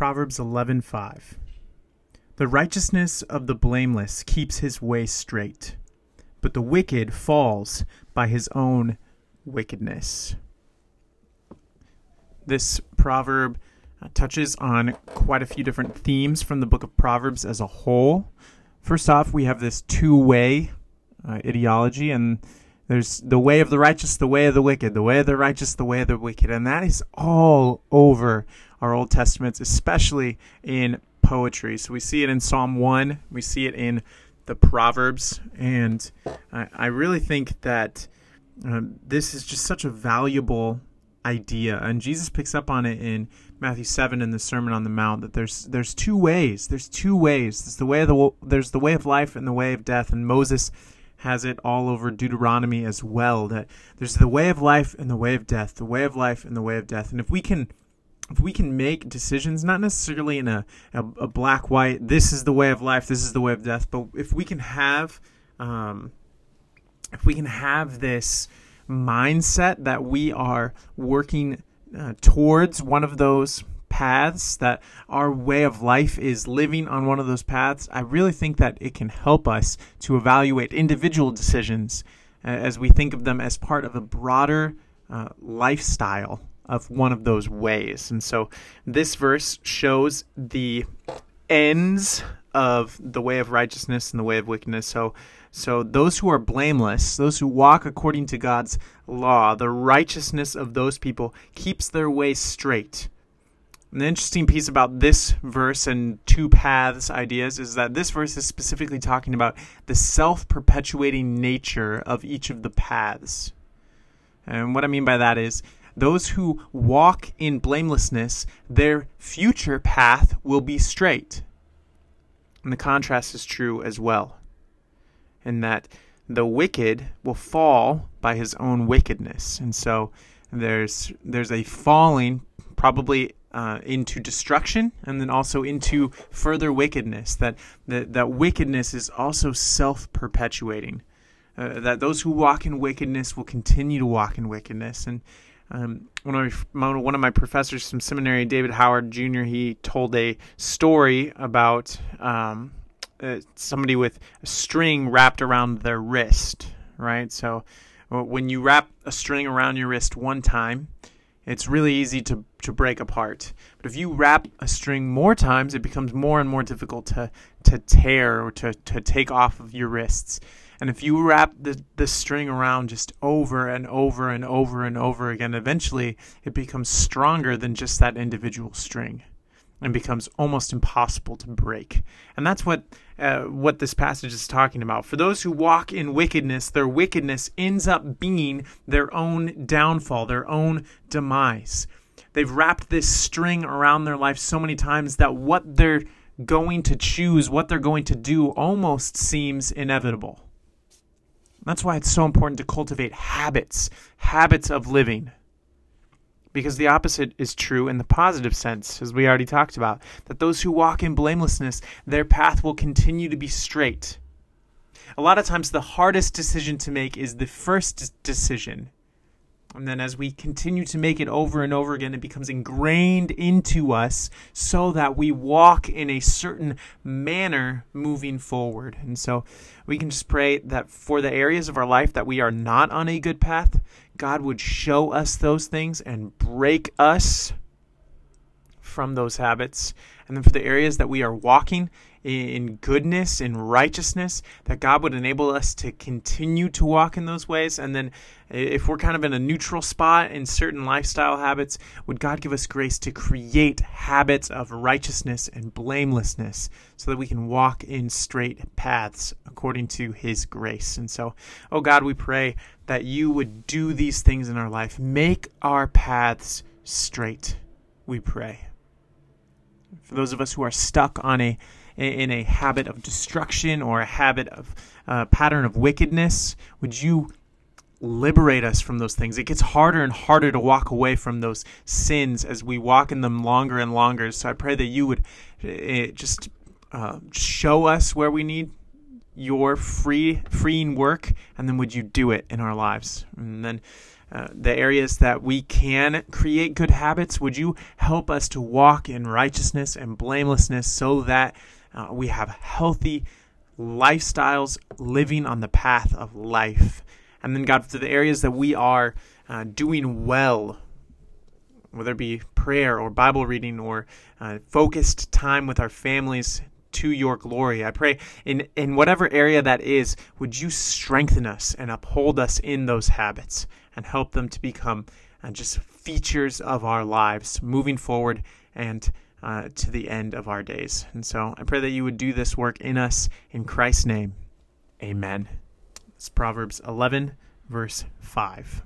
Proverbs 11:5. The righteousness of the blameless keeps his way straight, but the wicked falls by his own wickedness. This proverb uh, touches on quite a few different themes from the book of Proverbs as a whole. First off, we have this two-way uh, ideology and there's the way of the righteous, the way of the wicked, the way of the righteous, the way of the wicked. And that is all over our Old Testaments, especially in poetry. So we see it in Psalm 1, we see it in the Proverbs. And I, I really think that um, this is just such a valuable idea. And Jesus picks up on it in Matthew 7 in the Sermon on the Mount that there's there's two ways. There's two ways. There's the way of the there's the way of life and the way of death. And Moses has it all over Deuteronomy as well that there's the way of life and the way of death, the way of life and the way of death. And if we can if we can make decisions not necessarily in a, a, a black white this is the way of life this is the way of death but if we can have um, if we can have this mindset that we are working uh, towards one of those paths, that our way of life is living on one of those paths, I really think that it can help us to evaluate individual decisions uh, as we think of them as part of a broader uh, lifestyle of one of those ways. And so this verse shows the ends of the way of righteousness and the way of wickedness. So so those who are blameless, those who walk according to God's law, the righteousness of those people keeps their way straight. An interesting piece about this verse and two paths ideas is that this verse is specifically talking about the self perpetuating nature of each of the paths. And what I mean by that is those who walk in blamelessness, their future path will be straight. And the contrast is true as well. In that the wicked will fall by his own wickedness. And so there's there's a falling probably uh, into destruction and then also into further wickedness. That that, that wickedness is also self perpetuating. Uh, that those who walk in wickedness will continue to walk in wickedness. And um, one of my, one of my professors from seminary, David Howard Jr., he told a story about um, uh, somebody with a string wrapped around their wrist. Right, so when you wrap a string around your wrist one time, it's really easy to, to break apart. But if you wrap a string more times, it becomes more and more difficult to, to tear or to, to take off of your wrists. And if you wrap the, the string around just over and over and over and over again, eventually it becomes stronger than just that individual string and becomes almost impossible to break. And that's what uh, what this passage is talking about. For those who walk in wickedness, their wickedness ends up being their own downfall, their own demise. They've wrapped this string around their life so many times that what they're going to choose, what they're going to do, almost seems inevitable. That's why it's so important to cultivate habits, habits of living. Because the opposite is true in the positive sense, as we already talked about, that those who walk in blamelessness, their path will continue to be straight. A lot of times, the hardest decision to make is the first decision and then as we continue to make it over and over again, it becomes ingrained into us so that we walk in a certain manner moving forward. And so we can just pray that for the areas of our life that we are not on a good path, God would show us those things and break us from those habits. And then for the areas that we are walking in goodness, in righteousness, that God would enable us to continue to walk in those ways. And then, if we're kind of in a neutral spot in certain lifestyle habits, would God give us grace to create habits of righteousness and blamelessness so that we can walk in straight paths according to His grace? And so, oh God, we pray that you would do these things in our life. Make our paths straight, we pray. For those of us who are stuck on a in a habit of destruction or a habit of uh, pattern of wickedness, would you liberate us from those things? It gets harder and harder to walk away from those sins as we walk in them longer and longer. So I pray that you would uh, just uh, show us where we need your free freeing work, and then would you do it in our lives? And then uh, the areas that we can create good habits, would you help us to walk in righteousness and blamelessness so that uh, we have healthy lifestyles living on the path of life? And then, God, for the areas that we are uh, doing well, whether it be prayer or Bible reading or uh, focused time with our families to your glory. I pray in, in whatever area that is, would you strengthen us and uphold us in those habits and help them to become uh, just features of our lives moving forward and uh, to the end of our days. And so I pray that you would do this work in us in Christ's name. Amen. It's Proverbs 11, verse 5.